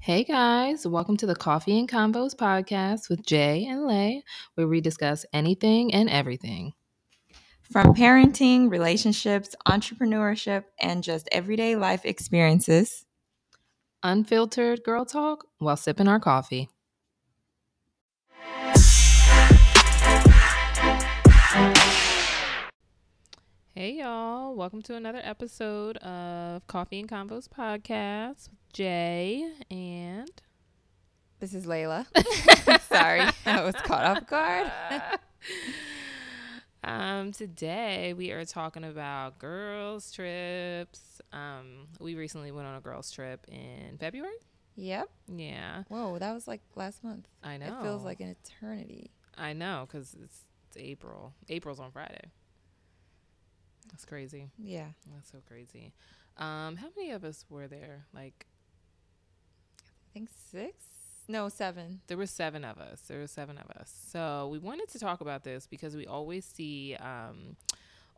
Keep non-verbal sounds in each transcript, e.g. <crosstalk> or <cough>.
Hey guys, welcome to the Coffee and Convos podcast with Jai and Ley, where we discuss anything and everything. From parenting, relationships, entrepreneurship, and just everyday life experiences. Unfiltered girl talk while sipping our coffee. Hey y'all, welcome to another episode of Coffee and Convos podcast Jai and This is Layla. <laughs> Sorry, I was caught off guard. <laughs> um, today we are talking about girls trips. Um, we recently went on a girls trip in February. Yep. Yeah, Whoa, that was like last month. I know. It feels like an eternity. I know because it's, it's April. April's on Friday. That's crazy. Yeah. That's so crazy. Um, how many of us were there? Like think six? No, seven. there were seven of us. There were seven of us. So we wanted to talk about this because we always see um,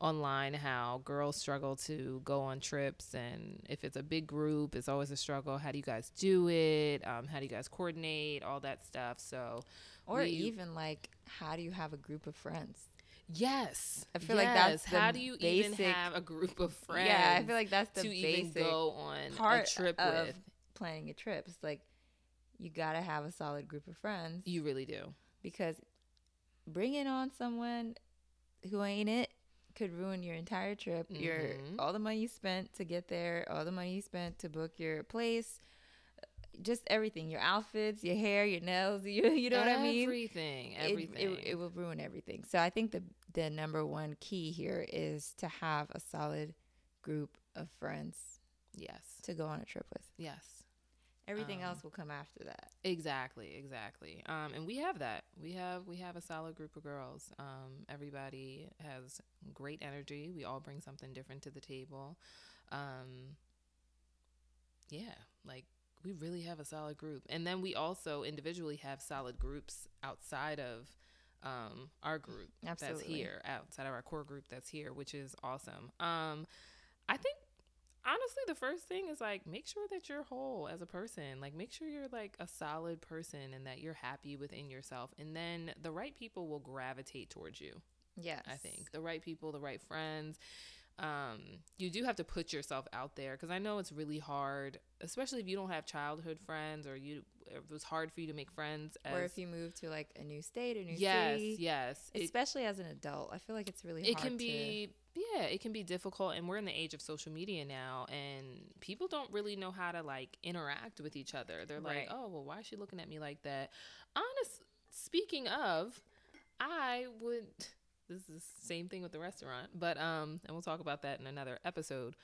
online how girls struggle to go on trips, and if it's a big group, it's always a struggle. How do you guys do it? Um, how do you guys coordinate? All that stuff. So Or We- even like, how do you have a group of friends? yes, I feel like that's the how do you even have a group of friends? Yeah, I feel like that's the to basic even go on part a trip of with. planning a trip. It's like you gotta have a solid group of friends. You really do. because bringing on someone who ain't it could ruin your entire trip. Your Mhm. all the money you spent to get there, all the money you spent to book your place, just everything. Your outfits, your hair, your nails. <laughs> You you know what I mean? Everything. It- Everything. It, it, will ruin everything. So I think the the number one key here is to have a solid group of friends yes. to go on a trip with. Yes. Everything Um, else will come after that. Exactly, exactly. Um, and we have that. We have we have a solid group of girls. Um, everybody has great energy. We all bring something different to the table. Um, yeah, like we really have a solid group. And then we also individually have solid groups outside of um, our group that's here, outside of our core group that's here, which is awesome. Um, I think honestly the first thing is like make sure that you're whole as a person. Like make sure you're like a solid person and that you're happy within yourself. And then the right people will gravitate towards you Yes. i think. The right people the right friends. Um you do have to put yourself out there because i know it's really hard especially if you don't have childhood friends or you it was hard for you to make friends as Or if you move to like a new state, a new yes city. yes. It- especially as an adult i feel like it's really it hard can to- be yeah it can be difficult and we're in the age of social media now and people don't really know how to like interact with each other. They're Right. like oh well why is she looking at me like that? Honest speaking of i would <laughs> this is the same thing with the restaurant but um and we'll talk about that in another episode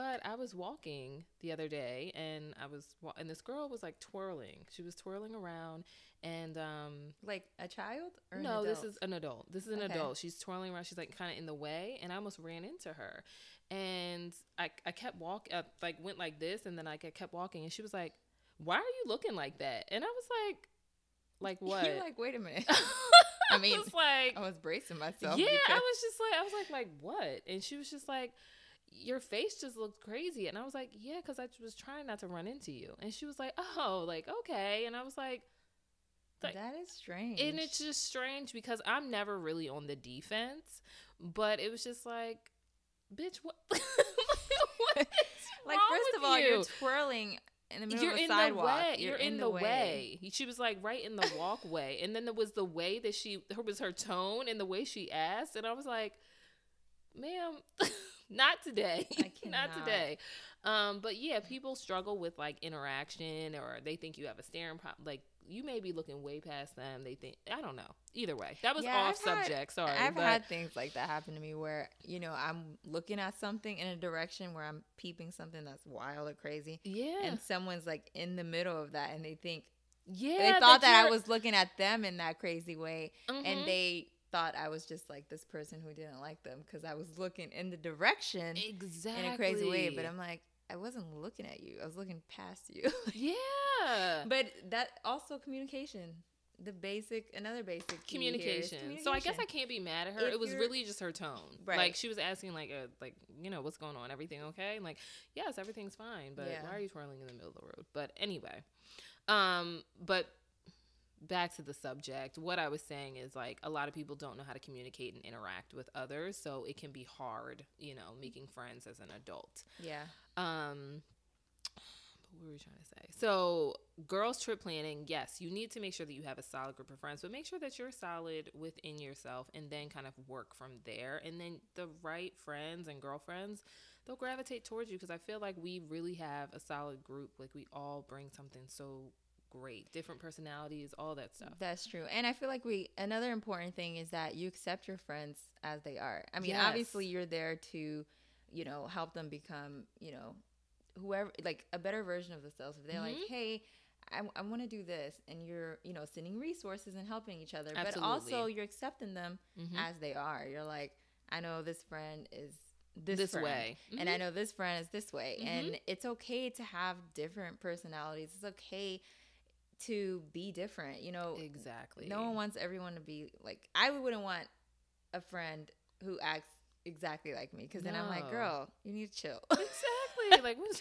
but I was walking the other day and I was wa- and this girl was like twirling. She was twirling around and um like a child or no, this is an adult. This is an Okay. adult. She's twirling around. She's like kind of in the way, and I almost ran into her. And I, I kept walk, uh, like went like this, and then like I kept walking, and she was like, "Why are you looking like that?" And I was like, "Like <laughs> what?" You're like, wait a minute. <laughs> I mean, was like, I was bracing myself. yeah, I was just like, I was like, like what? And she was just like, your face just looked crazy. And I was like, yeah, because I was trying not to run into you. And she was like, oh, like okay. And I was like, like- that is strange. and it's just strange because I'm never really on the defense, but it was just like, bitch, what? <laughs> what <laughs> like first of all, you? you're twirling in the middle You're of a sidewalk. the way. You're, in, the, way. She was like right in the <laughs> walkway, and then there was the way that she, her was her tone and the way she asked, and I was like, "Ma'am, not today, I <laughs> not today." Um, but yeah, people struggle with like interaction, or they think you have a staring problem. Like you may be looking way past them. They think I don't know. Either way, that was Yeah, off I've had- subject. Sorry, I've but had things like that happen to me where you know I'm looking at something in a direction where I'm peeping something that's wild or crazy, yeah, and someone's like in the middle of that, and they think yeah. they thought that, I was looking at them in that crazy way, Mhm. and they thought I was just like this person who didn't like them because I was looking in the direction exactly in a crazy way. But I'm like, I wasn't looking at you. I was looking past you. <laughs> yeah, but that also communication. the basic another basic is communication. So I guess I can't be mad at her. If it was really just her tone. Right. Like she was asking like uh like you know what's going on? Everything okay? I'm like yes, everything's fine. But Yeah. why are you twirling in the middle of the road? But anyway, um, but back to the subject. What I was saying is like a lot of people don't know how to communicate and interact with others, so it can be hard, you know, making friends as an adult. yeah Um, but what were we trying to say? So, girls trip planning, yes, you need to make sure that you have a solid group of friends, but make sure that you're solid within yourself and then kind of work from there. And then the right friends and girlfriends, they'll gravitate towards you because I feel like we really have a solid group. Like, we all bring something so great, different personalities, all that stuff. That's true. And I feel like we another important thing is that you accept your friends as they are. I mean, Yes. obviously you're there to, you know, help them become, you know, whoever like a better version of themselves. If they're like, Mhm. "Hey, I, I want to do this," and you're, you know, sending resources and helping each other, but also you're accepting them Mhm. as they are. You're like, "I know this friend is this, This way. and I Mhm. know this friend is this way, Mhm. and it's okay to have different personalities. It's okay to be different. You know, Exactly. no one wants everyone to be like. I wouldn't want a friend who acts exactly like me because then I'm like, girl, you need to chill. exactly. <laughs> Like, what's,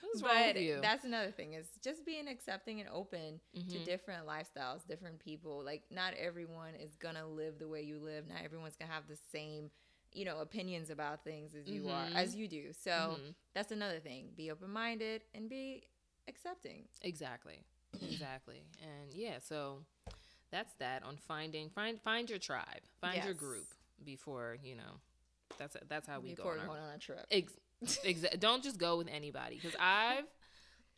what's wrong with you? that's another thing is just being accepting and open to Mhm. different lifestyles, different people. Like not everyone is gonna live the way you live. Not everyone's gonna have the same, you know, opinions about things as you are Mhm. as you do. So Mhm. that's another thing. Be open minded and be accepting. Exactly. Exactly. And yeah, so that's that on finding find find your tribe. Find your group before, you know. That's that's how we before go. on going our- on a trip. Ex- <laughs> exa- don't just go with anybody cuz I've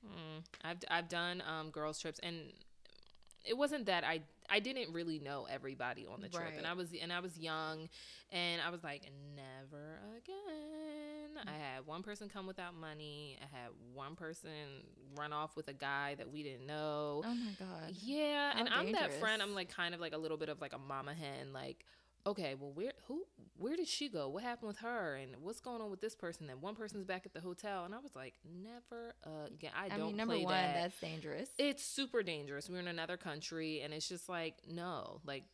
mm, I've I've done um girls trips and it wasn't that I I didn't really know everybody on the trip and I was and I was young and I was like never again. I had one person come without money. I had one person run off with a guy that we didn't know. Oh my god. Yeah, How and I'm that friend. I'm like kind of like a little bit of like a mama hen. Like, okay, well, where who where did she go? What happened with her? And what's going on with this person? Then one person's back at the hotel, and I was like, never again. I, I don't mean, number one, that. that's dangerous. it's super dangerous. We're in another country, and it's just like no, like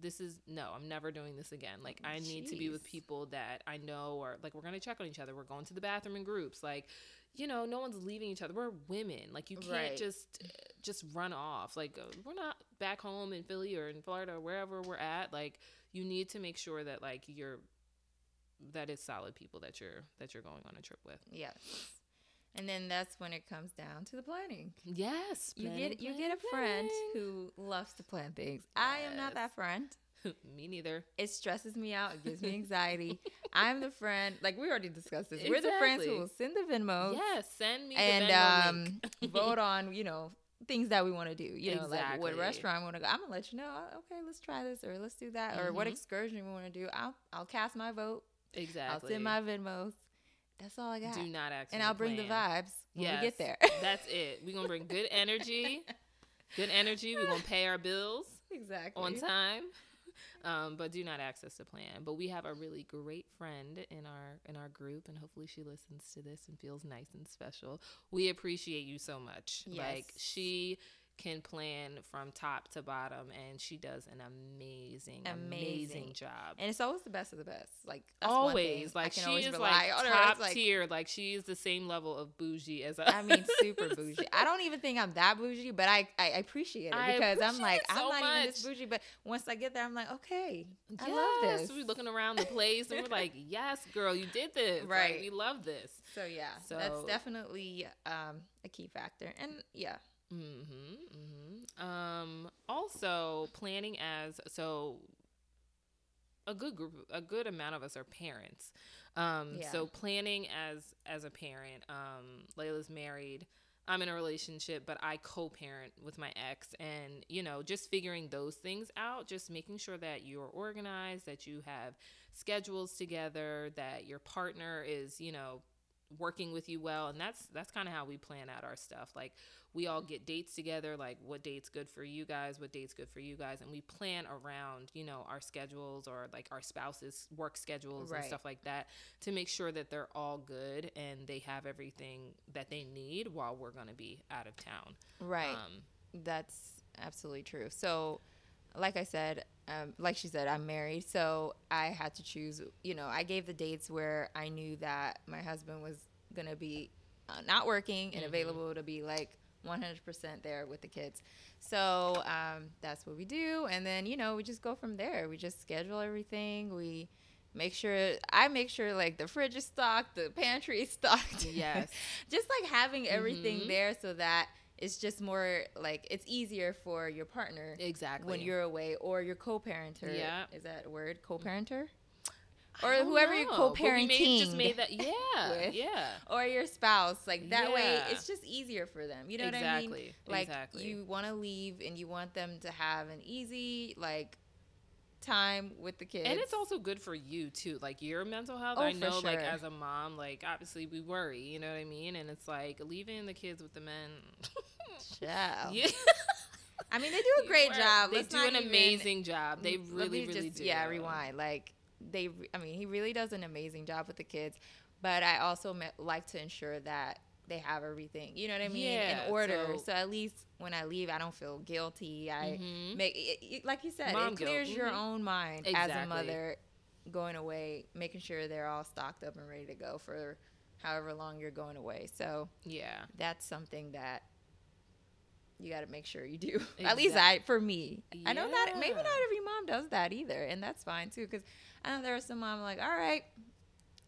this is no. I'm never doing this again. Like I need to be with people that I know, or like we're gonna check on each other. We're going to the bathroom in groups, like. You know, no one's leaving each other. We're women. Like you can't Right. just just run off. Like we're not back home in Philly or in Florida or wherever we're at. Like you need to make sure that like you're that is solid people that you're that you're going on a trip with. yes. And then that's when it comes down to the planning. Yes, You planning, get you get a planning, friend who loves to plan things. I am not that friend. <laughs> Me neither. It stresses me out. It gives me anxiety. <laughs> I'm the friend. Like we already discussed this. We're the friends who will send the Venmo. Yes, send me and the Venmo um, vote <laughs> on you know things that we want to do. You know, like what restaurant we want to go. I'm gonna let you know. uh, Okay, let's try this or let's do that or what Mhm. excursion we want to do. I'll I'll cast my vote. exactly. I'll send my Venmos. That's all I got. Do not ask. and I'll bring the vibes when we get there. That's it. We're gonna bring good <laughs> energy. Good energy. We're gonna pay our bills. exactly on time. Um, but do not access the plan. But we have a really great friend in our in our group, and hopefully she listens to this and feels nice and special. We appreciate you so much. Like she can plan from top to bottom, and she does an amazing, amazing, Amazing. job. And it's always the best of the best. Like always, like she always is like top like, tier. Like she is the same level of bougie as I. I mean, super bougie. I don't even think I'm that bougie, but I, I appreciate it because I'm like, it I'm so not even this bougie. But once I get there, I'm like, okay, I love Yes, this. We're looking around the place and we're like, <laughs> yes, girl, you did this. Like, Right. we love this. So yeah, so that's definitely um, a key factor. And yeah, Mm-hmm, mm-hmm. Um, also, planning as so a good group, a good amount of us are parents. Um, Yeah. so planning as as a parent. Um, Layla's married. I'm in a relationship, but I co-parent with my ex, and you know, just figuring those things out, just making sure that you're organized, that you have schedules together, that your partner is, you know, working with you well and that's that's kind of how we plan out our stuff like we all get dates together like what date's good for you guys what date's good for you guys and we plan around you know our schedules or like our spouses work schedules and stuff like that to make sure that they're all good and they have everything that they need while we're going to be out of town right. um that's absolutely true. So, like I said, um, like she said, I'm married, so I had to choose. You know, I gave the dates where I knew that my husband was gonna be uh, not working and Mhm. available to be like 100% there with the kids. So um, that's what we do, and then you know we just go from there. We just schedule everything. We make sure I make sure like the fridge is stocked, the pantry is <laughs> stocked. Yes. just like having everything Mhm. there so that it's just more like it's easier for your partner Exactly. when you're away or your co-parenter. Yeah. Is that a word? Co-parenter? I or whoever you're know, but may just co-parenting made that. Yeah. <laughs> with. Yeah. Or your spouse. Like that way it's just easier for them. You know exactly. what I mean? Like exactly. you want to leave and you want them to have an easy like time with the kids. and it's also good for you too, like your mental health. Oh, I know, like as a mom, like obviously we worry, you know what I mean? And it's like leaving the kids with the men. <laughs> Yeah, I mean, they do a great job. They Let's do an even- amazing job. They really, really just- do. Yeah, rewind. Like they, I mean, he really does an amazing job with the kids. But I also me- like to ensure that they have everything. You know what I mean? Yeah, In order. so- So, at least when I leave, I don't feel guilty. I Mhm. make it, it- like you said, Mom it guilt. clears your Mhm. own mind as a mother going away, making sure they're all stocked up and ready to go for however long you're going away. So Yeah. that's something that you got to make sure you do. <laughs> At least I, for me, I know that maybe not every mom does that either, and that's fine too. Because I know there are some mom like, all right,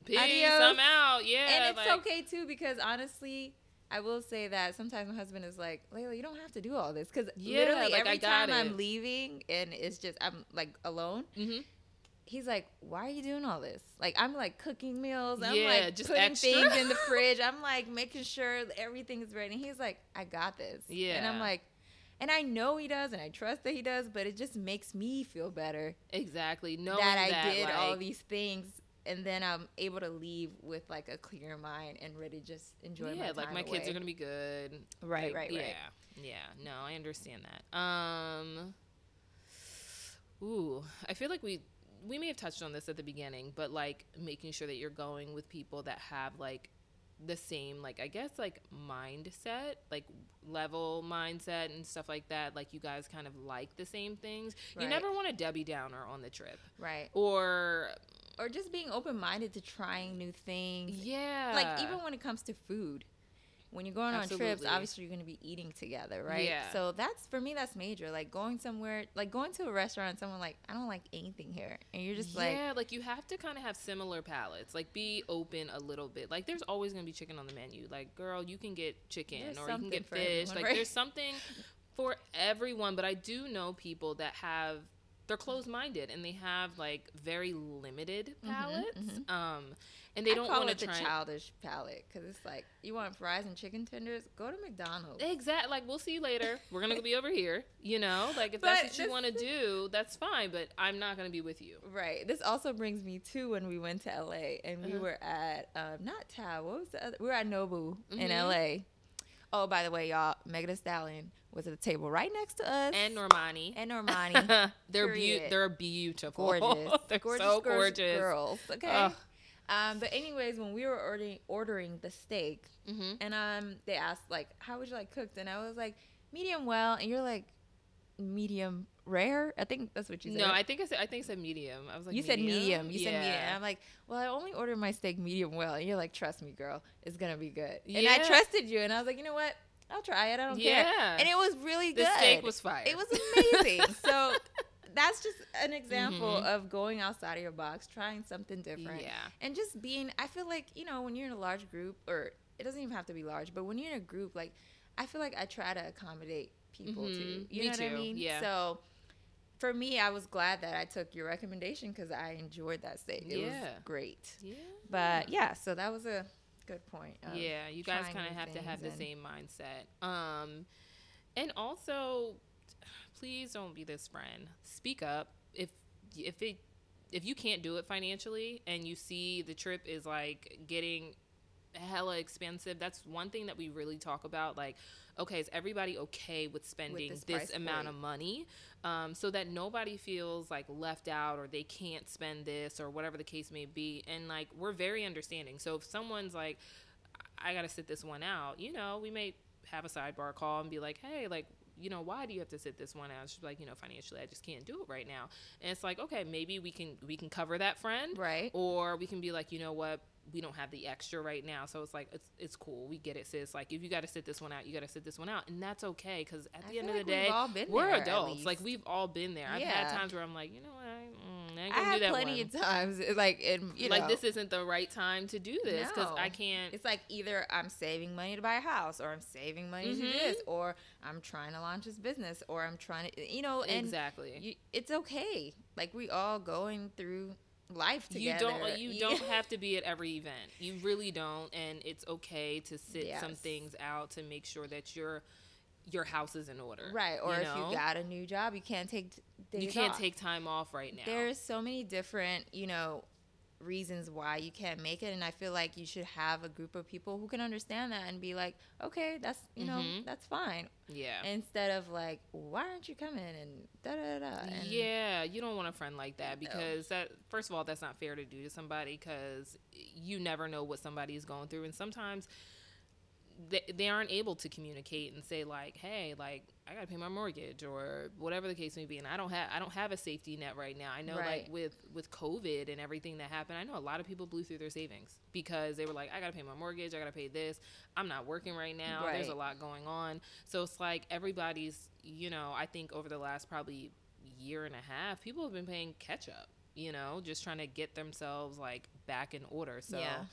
Peace. Adios. I'm out. Yeah. and it's like, okay too. Because honestly, I will say that sometimes my husband is like, Layla, you don't have to do all this. Because Yeah, literally like, every time I'm leaving and it's just I'm like alone, Mhm. he's like, "Why are you doing all this?" Like I'm like cooking meals. I'm Yeah, like just putting extra. things in the <laughs> fridge. I'm like making sure everything is ready. And he's like, "I got this." Yeah, And I'm like, and I know he does, and I trust that he does, but it just makes me feel better Exactly. Knowing that I that, did all these things. And then I'm able to leave with like a clear mind and ready to just enjoy my yeah, time like my kids are gonna be good. Right, Like, right, yeah, right. Yeah, no, I understand that. Um, ooh, I feel like we we may have touched on this at the beginning, but like making sure that you're going with people that have like the same like I guess like mindset, like level mindset and stuff like that. Like you guys kind of like the same things. You never want a Debbie Downer on the trip, right. or Or just being open minded to trying new things. yeah, like even when it comes to food when you're going on trips obviously you're going to be eating together right Yeah. so that's for me that's major like going somewhere like going to a restaurant and someone like i don't like anything here and you're just like yeah, like you have to kind of have similar palates. Like be open a little bit. Like there's always gonna be chicken on the menu. Like girl, you can get chicken There's or you can get fish. everyone, like right? there's something for everyone. But I do know people that have they're closed minded and they have like very limited Mhm, palates. mhm. Um, and they I don't call want it to the try. childish palate because it's like you want fries and chicken tenders go to mcdonald's Exactly. Like we'll see you later. We're gonna be over here. You know, like if that's But what you want to do, that's fine. But I'm not gonna be with you. right this also brings me to when we went to la and we Uh-huh. were at um, not tao what was the other we were at nobu in Mhm. la oh by the way y'all megan Thee stallion was at the table right next to us And Normani. and <laughs> normani they're Period. they're beautiful. <laughs> gorgeous, they're gorgeous, so gorgeous gorgeous. girls. Okay. Ugh. Um, but anyways, when we were ordering ordering the steak, Mm-hmm. and um, they asked like, "How would you like cooked?" And I was like, "Medium well," and you're like, "Medium rare." I think that's what you said. No, I think I said I think I said medium. I was like you said medium. You yeah. said medium. And I'm like, well, I only ordered my steak medium well. And you're like, trust me, girl, it's gonna be good. And I trusted you, and I was like, you know what? I'll try it. I don't care. yeah. And it was really good. the steak was fire. It was amazing. <laughs> so that's just an example Mhm. of going outside of your box, trying something different, Yeah. and just being. I feel like you know when you're in a large group, or it doesn't even have to be large, but when you're in a group, like I feel like I try to accommodate people too. Mhm. You Me know what I too. mean? Yeah. So. For me, I was glad that I took your recommendation because I enjoyed that steak. It was Yeah. great. Yeah. But yeah, so that was a good point. yeah, you guys kind of have to have the same mindset. Um, and also, please don't be this friend. Speak up if if it if you can't do it financially and you see the trip is like getting hella expensive that's one thing that we really talk about like okay is everybody okay with spending this this, amount point. of money um, so that nobody feels like left out or they can't spend this or whatever the case may be and like we're very understanding so if someone's like i gotta sit this one out you know we may have a sidebar call and be like hey like you know, why do you have to sit this one out? She's like, you know, financially, I just can't do it right now. And it's like, okay, maybe we can we can cover that friend, Right. or we can be like, you know what, we don't have the extra right now, so it's like it's it's cool. We get it, sis. Like if you got to sit this one out, you got to sit this one out, and that's okay because at I the end feel of the like day, we're there, adults. Like we've all been there. Yeah. I've had times where I'm like, you know what, I, mm, I ain't gonna had do that plenty one. of times, it- like, in, you like know, this isn't the right time to do this because I can't. It's like either I'm saving money to buy a house, or I'm saving money to do this, Mm-hmm. or I'm trying to launch this business, or I'm trying to, you know, and exactly. you, it's okay. Like we all going through life together. you don't you don't <laughs> have to be at every event you really don't and it's okay to sit some things out to make sure that your your house is in order right. Or you if know? you got a new job, you can't take you can't off. take time off right now There's so many different, you know, reasons why you can't make it, and I feel like you should have a group of people who can understand that and be like, okay, that's you know, Mhm. that's fine. yeah Instead of like, why aren't you coming and da da da. And yeah you don't want a friend like that No. because that first of all that's not fair to do to somebody because you never know what somebody is going through and sometimes they, they aren't able to communicate and say like hey like i gotta pay my mortgage or whatever the case may be and i don't have i don't have a safety net right now i know Right. like with with covid and everything that happened i know a lot of people blew through their savings because they were like i gotta pay my mortgage i gotta pay this i'm not working right now there's a lot going on so it's like everybody's you know i think over the last probably year and a half people have been paying catch up you know just trying to get themselves like back in order so Yeah.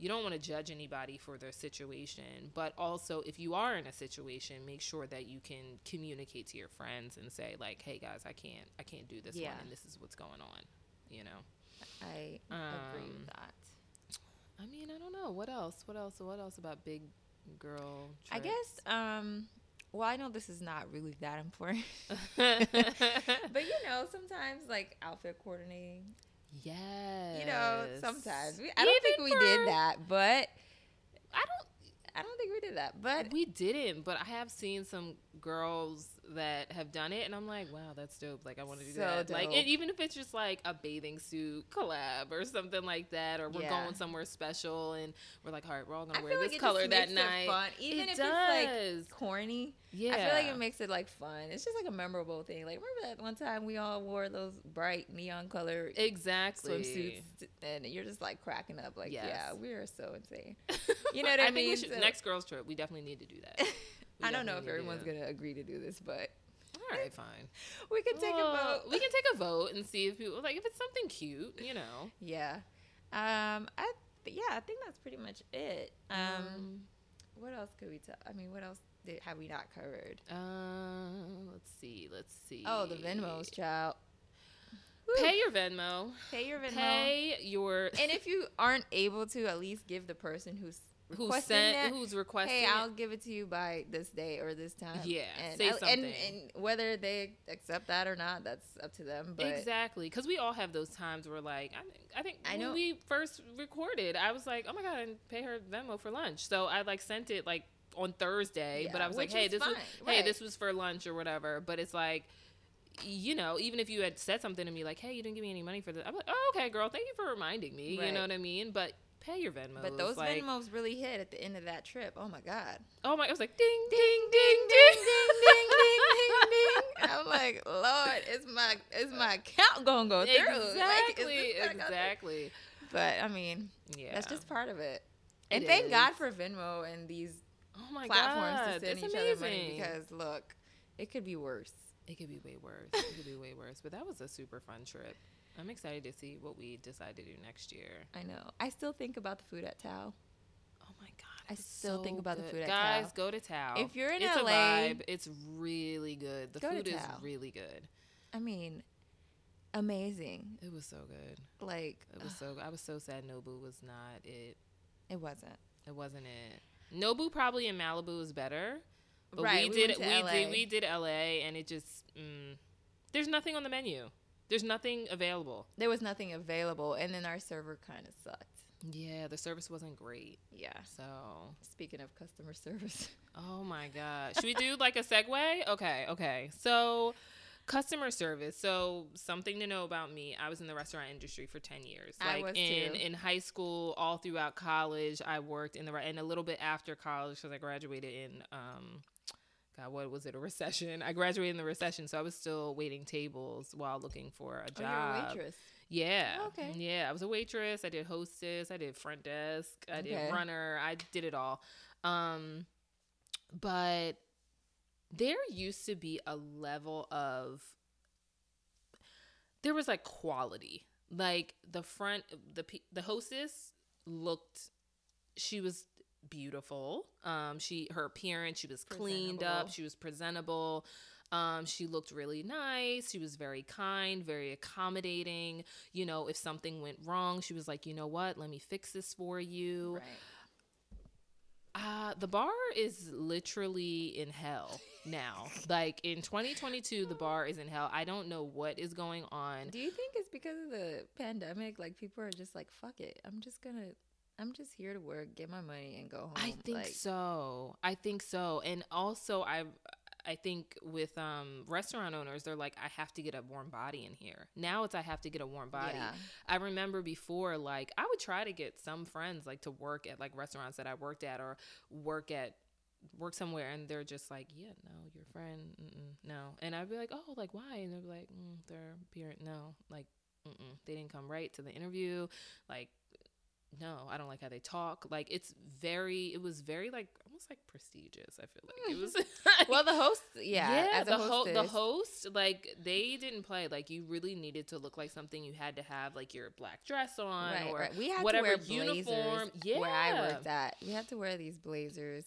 You don't want to judge anybody for their situation but also if you are in a situation make sure that you can communicate to your friends and say like hey guys i can't i can't do this Yeah. one and this is what's going on you know? I agree Um, with that. i mean i don't know. What else? What else? What else about big girl I guess, um, well, I know this is not really that important, <laughs> <laughs> but you know, sometimes like outfit coordinating, yes you know, sometimes. We, I don't think we for- did that, but i don't I don't think we did that, but we didn't, but I have seen some girls that have done it, and I'm like, wow, that's dope. Like, I want to do So that. Like, and even if it's just like a bathing suit collab or something like that, or we're Yeah. going somewhere special, and we're like, all right, we're all gonna I wear this like color that night. fun, even it if does. it's like corny. yeah, I feel like it makes it like fun. It's just like a memorable thing. Like remember that one time we all wore those bright neon color exactly swimsuits, and you're just like cracking up. Like, Yes. yeah, we are so insane. <laughs> You know what I, think we mean? should- So- next girls trip, we definitely need to do that. <laughs> I don't know if definitely need to everyone's do gonna agree to do this, but. All right, fine. <laughs> we can take Well, a vote. We can take a vote and see if people like if it's something cute, you know. Yeah. Um. I. Th- yeah. I think that's pretty much it. Um. Um, What else could we tell? I mean, what else did, have we not covered? uh, let's see, let's see. Oh, the Venmos, child. Pay your Venmo. Pay your Venmo. Pay your And if you aren't able to, at least give the person who's who sent that, who's requesting. hey. I'll give it to you by this day or this time. Yeah, and say I- something. and whether they accept that or not, that's up to them. But exactly, because we all have those times where, like, I think, I think I when know- we first recorded, I was like, oh my god, and pay her Venmo for lunch. So I like sent it like on Thursday, but I was like, hey, this was fine, hey, this was for lunch or whatever. But it's like. You know, even if you had said something to me like, "Hey, you didn't give me any money for this," I'm like, "Oh, okay, girl, thank you for reminding me." You know what I mean? But pay your Venmo. but those like, Venmos really hit at the end of that trip. Oh my god. Oh my! I was like, ding, ding, ding, ding, ding, ding, ding, ding, ding. <laughs> I'm like, Lord, is my is my account gonna go through? Exactly, this gonna go through? exactly. But I mean, Yeah, that's just part of it. And It thank is. God for Venmo and these oh my platforms god, to send each other money because look, it could be worse. it could be way worse. It could be way worse. But that was a super fun trip. I'm excited to see what we decide to do next year. I know. I still think about the food at Tao. Oh my god, I still think so about the food at Tao. Guys, Tao. go to Tao. If you're in it's LA, a vibe. It's really good. The food is really good. I mean, amazing. It was so good. Like It was so. I was so sad. Nobu was not it. it wasn't. It wasn't it. Nobu probably in Malibu was better. But Right, we we did we LA. did we did LA and it just mm, there's nothing on the menu. There's nothing available. There was nothing available, and then our server kind of sucked. Yeah, the service wasn't great. Yeah. So, Speaking of customer <laughs> service, oh my god. Should we do like a segue? Okay, okay. So, customer service. So, something to know about me. I was in the restaurant industry for 10 years. I Like was in too. in high school, all throughout college, I worked in the and a little bit after college cuz I graduated in um God, what was it? A recession. I graduated in the recession, so I was still waiting tables while looking for a Oh, job. a waitress. Yeah. Oh, okay. Yeah, I was a waitress. I did hostess. I did front desk. I did runner. I did it all. Um, but there used to be a level of there was like quality. Like the front, the the hostess looked. She was beautiful. Um, she her appearance. She was cleaned up. She was presentable. Um, she looked really nice. She was very kind, very accommodating. You know, if something went wrong, she was like, you know what? Let me fix this for you. Right. Uh, the bar is literally in hell now. <laughs> like in 2022, the bar is in hell. I don't know what is going on. Do you think it's because of the pandemic? Like people are just like, fuck it. I'm just gonna. I'm just here to work, get my money, and go home. I think like, so. I think so. And also, I I think with um restaurant owners, they're like, I have to get a warm body in here. Now it's I have to get a warm body. Yeah. I remember before, like I would try to get some friends like to work at like restaurants that I worked at or work at work somewhere, and they're just like, yeah, no, your friend, no, and I'd be like, oh, like why? And they'd be like, mm, their parent, no, like, they didn't come right to the interview, like. No, I don't like how they talk. Like it's very, it was very like almost like prestigious. I feel like it was. <laughs> Well, the host, yeah, as a the ho- the host, like they didn't play. Like you really needed to look like something. You had to have like your black dress on right, or right. We had whatever to wear uniform. Yeah, where I worked at. We had to wear these blazers.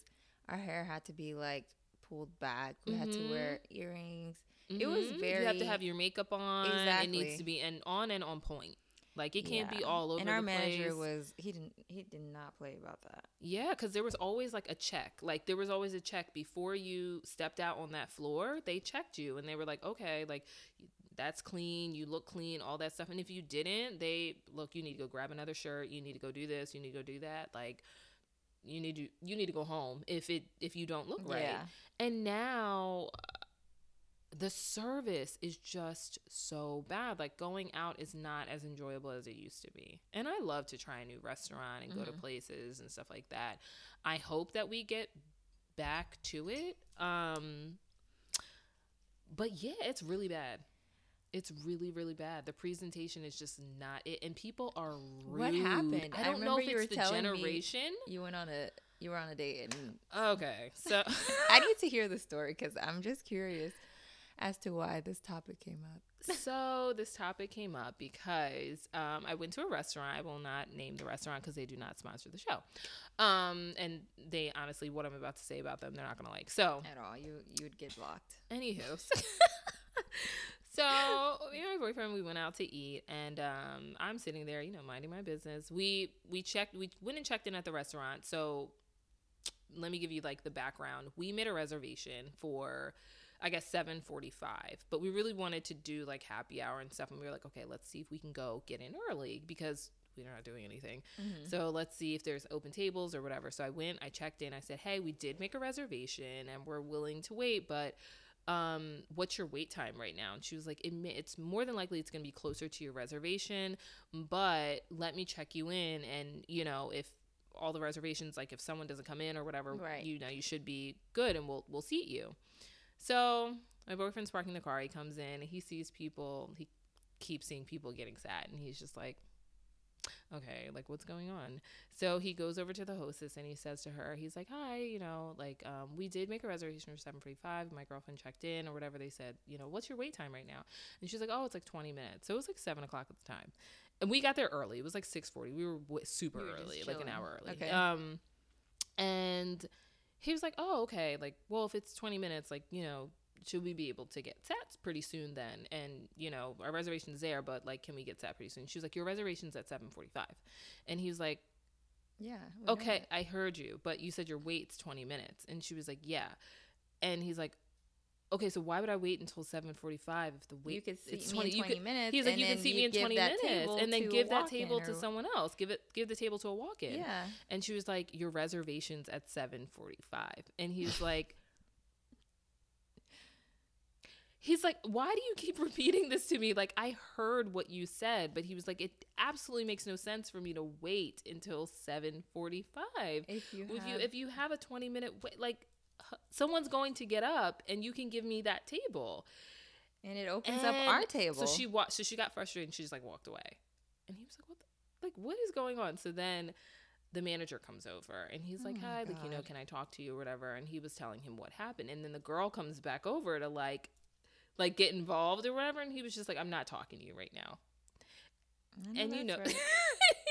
Our hair had to be like pulled back. We had to Mhm. wear earrings. It was very. You have to have your makeup on. It needs to be and on and on point. Like it can't be all over. And our manager place. was he didn't he did not play about that. Yeah, because there was always like a check. Like there was always a check before you stepped out on that floor. They checked you and they were like, okay, like that's clean. You look clean, all that stuff. And if you didn't, they look. You need to go grab another shirt. You need to go do this. You need to go do that. Like you need to you need to go home if it if you don't look right. Yeah. And now the service is just so bad. Like going out is not as enjoyable as it used to be. And I love to try a new restaurant and go to Mhm. places and stuff like that. I hope that we get back to it. Um but yeah, it's really bad. It's really, really bad. The presentation is just not it, and people are rude. What happened? I I don't know remember if it's the generation. You went on a you were on a date and Okay, so <laughs> I need to hear the story because I'm just curious as to why this topic came up. <laughs> so this topic came up because um, I went to a restaurant. I will not name the restaurant because they do not sponsor the show. Um, and they honestly, what I'm about to say about them, they're not gonna like. So, At all, you you would get blocked. anywho, <laughs> <laughs> so me and my boyfriend, we went out to eat, and um, I'm sitting there, you know, minding my business. We we checked, we went and checked in at the restaurant. So let me give you like the background. We made a reservation for I guess 7:45, but we really wanted to do like happy hour and stuff and we were like, okay, let's see if we can go get in early because we're not doing anything. Mm-hmm. So let's see if there's open tables or whatever. So I went, I checked in, I said, "Hey, we did make a reservation and we're willing to wait, but um what's your wait time right now?" And she was like, "It's more than likely it's going to be closer to your reservation, but let me check you in and, you know, if all the reservations like if someone doesn't come in or whatever, Right. you know, you should be good and we'll we'll seat you." So, my boyfriend's parking the car, he comes in, and he sees people, he keeps seeing people getting sad, and he's just like okay, like what's going on? So he goes over to the hostess and he says to her, he's like, hi, you know, like um, we did make a reservation for seven forty five. My girlfriend checked in or whatever. They said, you know, what's your wait time right now? And she's like, oh, it's like twenty minutes. So it was like seven o'clock at the time, and we got there early. It was like six forty. We were w- super You were early, like an hour early. Okay. Um, and he was like, oh, okay, like well, if it's twenty minutes, like you know. Should we be able to get sats pretty soon then? And you know, our reservation's there, but like, can we get sat pretty soon? She was like, your reservation's at seven forty-five, and he was like, Yeah. okay. I heard you, but you said your wait's 20 minutes. And she was like, yeah. And he's like, okay, so why would I wait until 7.45 if the wait you could see it's me in 20 could, minutes. He's like, you can see me in 20 minutes and then give that table to someone else. Give it, give the table to a walk-in. Yeah. And she was like, your reservation's at 7.45. And he's like, He's like, why do you keep <laughs> repeating this to me? Like, I heard what you said, but he was like, it absolutely makes no sense for me to wait until 7:45 If you if you if you have a 20 minute wait like someone's going to get up and you can give me that table. And it opens and up our table. So she wa- so she got frustrated and she just like walked away. And he was like, "What? The, like, what is going on?" So then the manager comes over and he's Oh like, my "Hi, like, you know, can I talk to you or whatever?" And he was telling him what happened. And then the girl comes back over to like, like get involved or whatever. And he was just like, "I'm not talking to you right now." And you know, right. <laughs>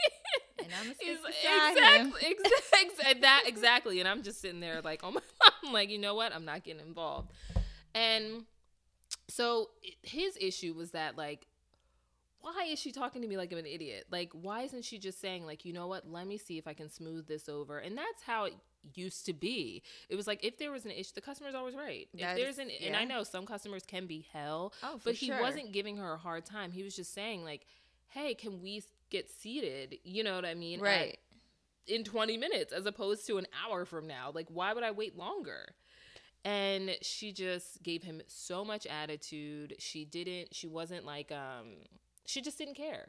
and I'm gonna He's stick like, beside him. exactly, <laughs> exactly, that exactly. And I'm just sitting there like, oh <laughs> my, I'm like, you know what? I'm not getting involved. And so his issue was that like, why is she talking to me like I'm an idiot? Like, why isn't she just saying like, you know what? Let me see if I can smooth this over. And that's how it used to be. It was like if there was an issue, the customer's always right. If That there's is- an, and I know some customers can be hell, Oh, for but he sure. wasn't giving her a hard time. He was just saying like, hey, can we get seated? You know what I mean? At- right. in 20 minutes as opposed to an hour from now. Like, why would I wait longer? And she just gave him so much attitude. She didn't, she wasn't like, um, she just didn't care.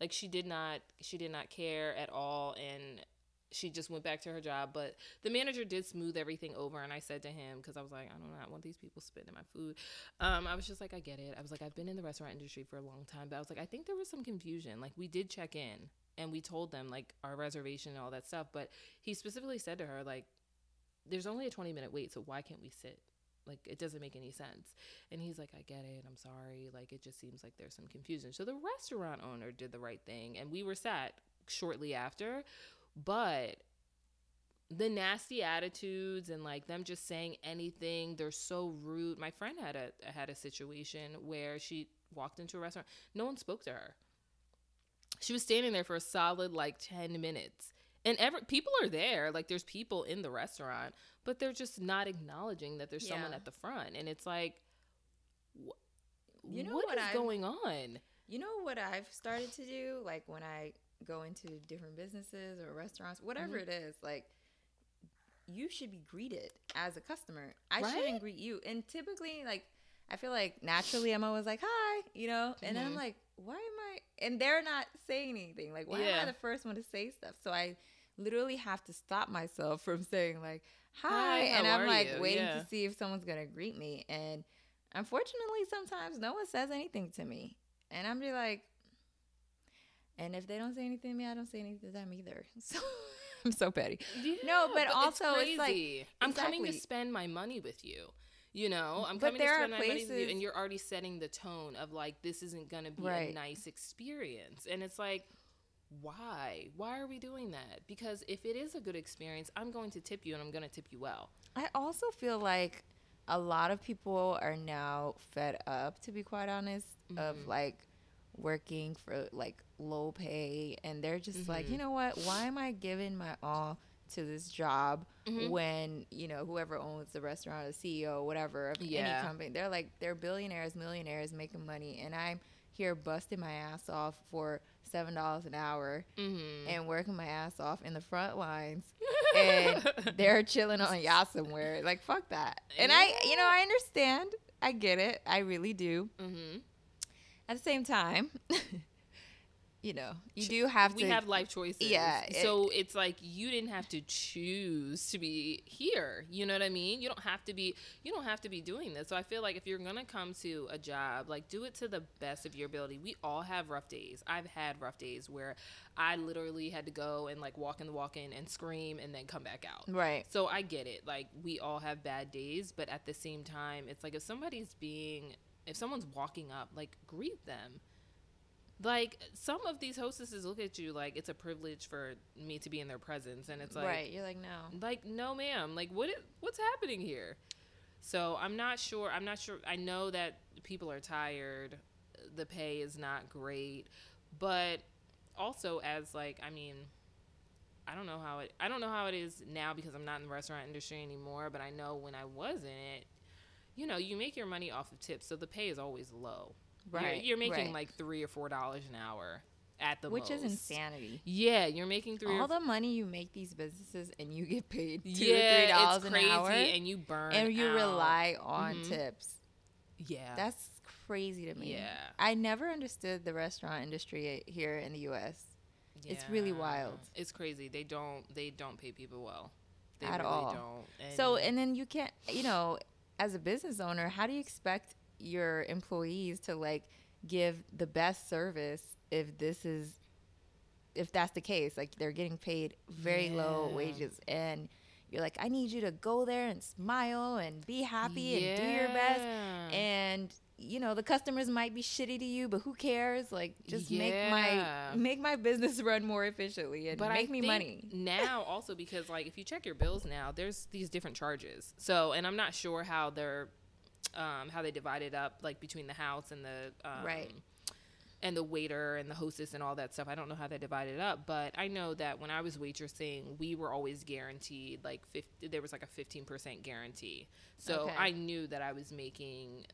Like, she did not, she did not care at all. And she just went back to her job. But the manager did smooth everything over. And I said to him, because I was like, I don't know, I want these people spitting my food. Um, I was just like, I get it. I was like, I've been in the restaurant industry for a long time. But I was like, I think there was some confusion. Like, we did check in and we told them like our reservation and all that stuff. But he specifically said to her, like, there's only a 20 minute wait, so why can't we sit? Like, it doesn't make any sense. And he's like, I get it. I'm sorry. Like, it just seems like there's some confusion. So the restaurant owner did the right thing. And we were sat shortly after. But the nasty attitudes and like them just saying anything they're so rude. My friend had a had a situation where she walked into a restaurant no one spoke to her. She was standing there for a solid like 10 minutes. And every people are there like there's people in the restaurant but they're just not acknowledging that there's someone at the front. And it's like wh- You know what what is I've- going on? You know what I've started to do? Like when I go into different businesses or restaurants, whatever Mhm. it is, like you should be greeted as a customer. I Right? shouldn't greet you. And typically, like I feel like naturally I'm always like, hi, you know? And then I'm like, why am I and they're not saying anything. Like, why am I the first one to say stuff? So I literally have to stop myself from saying like hi, Hi, and I'm like you? waiting Yeah. to see if someone's gonna greet me and unfortunately sometimes no one says anything to me and i'm just like and if they don't say anything to me i don't say anything to them either <laughs> so i'm so petty No, but also it's like- crazy. I'm coming to spend my money with you. You know, I'm But coming to spend my money with you, and you're already setting the tone of like this isn't gonna be a nice experience, and it's like. Why? Why are we doing that? Because if it is a good experience, I'm going to tip you and I'm going to tip you well. i also feel like a lot of people are now fed up to be quite honest of Mhm. like working for like low pay and they're just like Mhm. you know what why am i giving my all to this job Mhm. when you know whoever owns the restaurant the ceo whatever of Yeah. any company they're like they're billionaires millionaires making money and i'm here busting my ass off for seven dollars an hour Mm-hmm. and working my ass off in the front lines and <laughs> they're chilling on yacht somewhere like fuck that and i you know i understand i get it i really do mm-hmm. at the same time <laughs> you know you do have we to We have life choices. Yeah, it- so it's like you didn't have to choose to be here. You know what I mean? You don't have to be. You don't have to be doing this. So I feel like if you're gonna come to a job, like do it to the best of your ability. We all have rough days. I've had rough days where I literally had to go and like walk in the walk-in and scream and then come back out. right So I get it. Like we all have bad days, but at the same time, it's like if somebody's being, if someone's walking up, like greet them. Like some of these hostesses look at you like it's a privilege for me to be in their presence, and it's like, right you're like no like no, ma'am. Like what? What's happening here? So I'm not sure. I'm not sure. I know that people are tired. The pay is not great, but also as like I mean, I don't know how it. I don't know how it is now because I'm not in the restaurant industry anymore. But I know when I was in it, you know, you make your money off of tips, so the pay is always low. You're- right you're, making right. like three or four dollars an hour at the which is insanity Yeah, you're making three. all the money you make these businesses and you get paid two yeah, or three dollars an crazy, hour and you burn and you out. rely on Mhm. tips Yeah, that's crazy to me yeah, i never understood the restaurant industry here in the us Yeah. It's really wild. It's crazy. They don't they don't pay people well. They At really all. don't. So, and then you can't, you know, as a business owner, how do you expect your employees to like give the best service if this is, if that's the case? Like they're getting paid very low wages and you're like, I need you to go there and smile and be happy and do your best. And, you know, the customers might be shitty to you, but who cares? Like, just make my make my business <laughs> run more efficiently and but make I me money. now also because like if you check your bills now, there's these different charges. So and I'm not sure how they're um, how they divided up like between the house and the um, Right. and the waiter and the hostess and all that stuff. I don't know how they divided it up, but I know that when I was waitressing, we were always guaranteed like 50, there was like a 15% guarantee. So Okay. I knew that I was making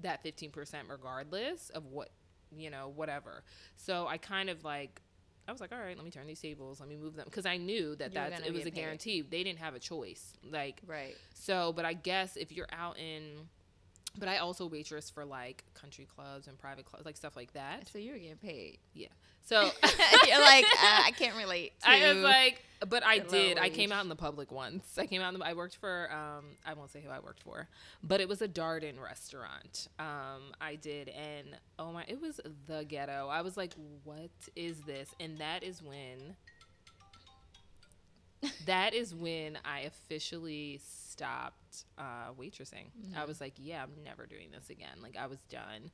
that 15% regardless of what, you know, whatever. So I kind of like I was like, all right, let me turn these tables, let me move them because I knew that You that's it was a guarantee. They didn't have a choice. Like Right. so, but I guess if you're out in, but I also waitress for like country clubs and private clubs, like stuff like that. So you were getting paid. Yeah. So <laughs> You're like, uh, I can't relate. To I was like, but I did. I came out in the public once. I came out in the. I worked for. Um, I won't say who I worked for, but it was a Darden restaurant. Um, I did, and oh my, it was the ghetto. I was like, what is this? And that is when. That is when I officially stopped uh, waitressing. I was like, yeah, I'm never doing this again. Like I was done.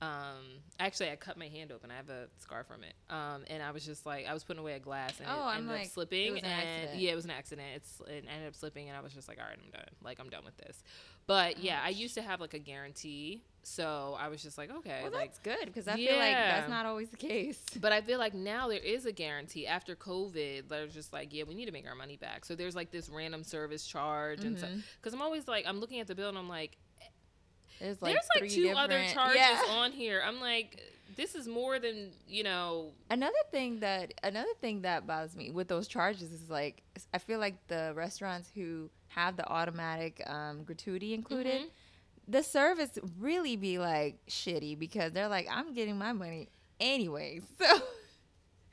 Um, actually, I cut my hand open. I have a scar from it. Um, and I was just like, I was putting away a glass and Oh, it I'm ended like, up slipping. it was an and accident. yeah, it was an accident. It's it ended up slipping, and I was just like, all right, I'm done. Like I'm done with this. But yeah, I used to have like a guarantee, so I was just like, okay, well, like that's good because I feel like that's not always the case. but I feel like now there is a guarantee after COVID. They're just like, yeah, we need to make our money back. So there's like this random service charge, and so Mhm. because I'm always like, I'm looking at the bill and I'm like, There's like there's like two other charges Yeah. <laughs> on here. I'm like, this is more than you know. Another thing that another thing that bothers me with those charges is like I feel like the restaurants who have the automatic um, gratuity included, Mhm. the service really be like shitty because they're like I'm getting my money anyway. <laughs> So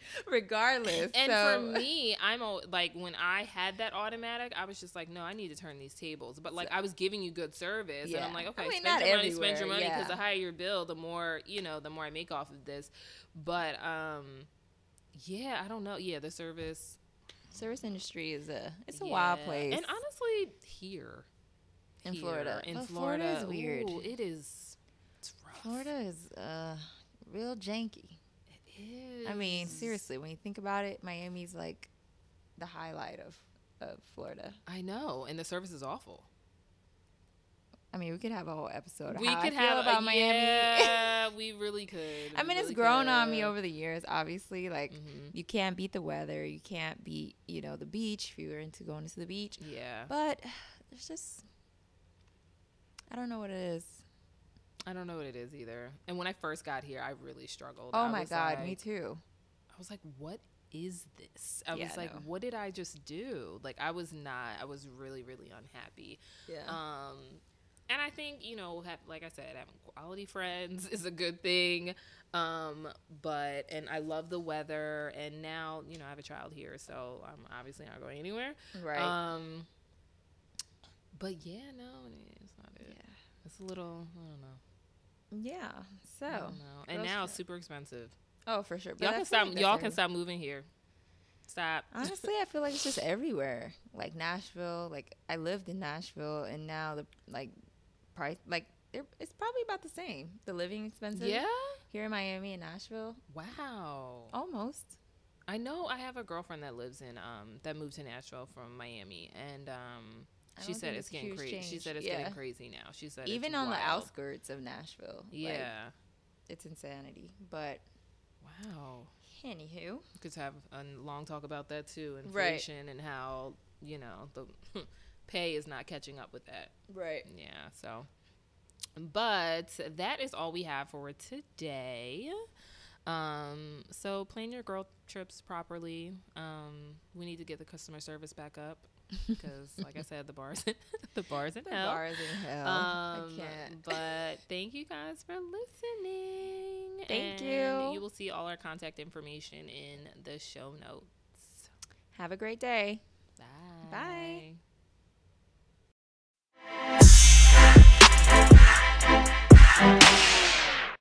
<laughs> regardless, And so, for me, I'm al- like when I had that automatic, I was just like, no, I need to turn these tables. But like I was giving you good service, and I'm like, I okay, mean, spend your money, spend your money, because yeah. the higher your bill, the more you know, the more I make off of this. But um, yeah, I don't know. Yeah, the service, service industry is a it's a wild place. And honestly, here In here, Florida. in But Florida, Florida is weird. ooh, it is. It's rough. Florida is uh, real janky. Is. I mean, seriously, when you think about it, Miami's like the highlight of, of Florida. I know, and the service is awful. I mean, we could have a whole episode. We could I have about a, Miami. Yeah, <laughs> we really could. I mean, it's really grown on me over the years. Obviously, like Mhm. you can't beat the weather. You can't beat, you know, the beach if you were into going to the beach. Yeah, But <sighs> there's just, I don't know what it is. I don't know what it is either. And when I first got here, I really struggled. Oh I my god, like- me too. I was like, what is this? I Yeah, was like, no. what did I just do? Like, I was not. I was really, really unhappy. Yeah. Um, and I think you know, have, like I said, having quality friends <laughs> is a good thing. Um, but and I love the weather. And now you know, I have a child here, so I'm obviously not going anywhere. right. Um, but yeah, no, it's not it. yeah. It's a little. I don't know. Yeah. So. I don't know. And now it's super expensive. Oh, for sure. But y'all can stop. like y'all can stop moving here. Stop. <laughs> Honestly, I feel like it's just everywhere. Like Nashville, like I lived in Nashville, and now the like price, like it's probably about the same. The living expenses yeah. here in Miami and Nashville, Wow. almost. I know. I have a girlfriend that lives in um that moved to Nashville from Miami, and um she said it's it's getting crazy. She said it's Yeah. getting crazy now. She said Even on the outskirts of Nashville. like, Yeah. it's insanity. But wow. anywho, We could have a long talk about that too, Right. inflation and how you know the <laughs> pay is not catching up with that. right. Yeah, so but that is all we have for today. Um, so plan your girl trips properly. Um, we need to get the customer service back up <laughs> because, like I said, the bars, <laughs> the bars in The hell. bars in hell. Um, I can't. but thank you guys for listening. Thank and you. You will see all our contact information in the show notes. Have a great day. Bye. Bye.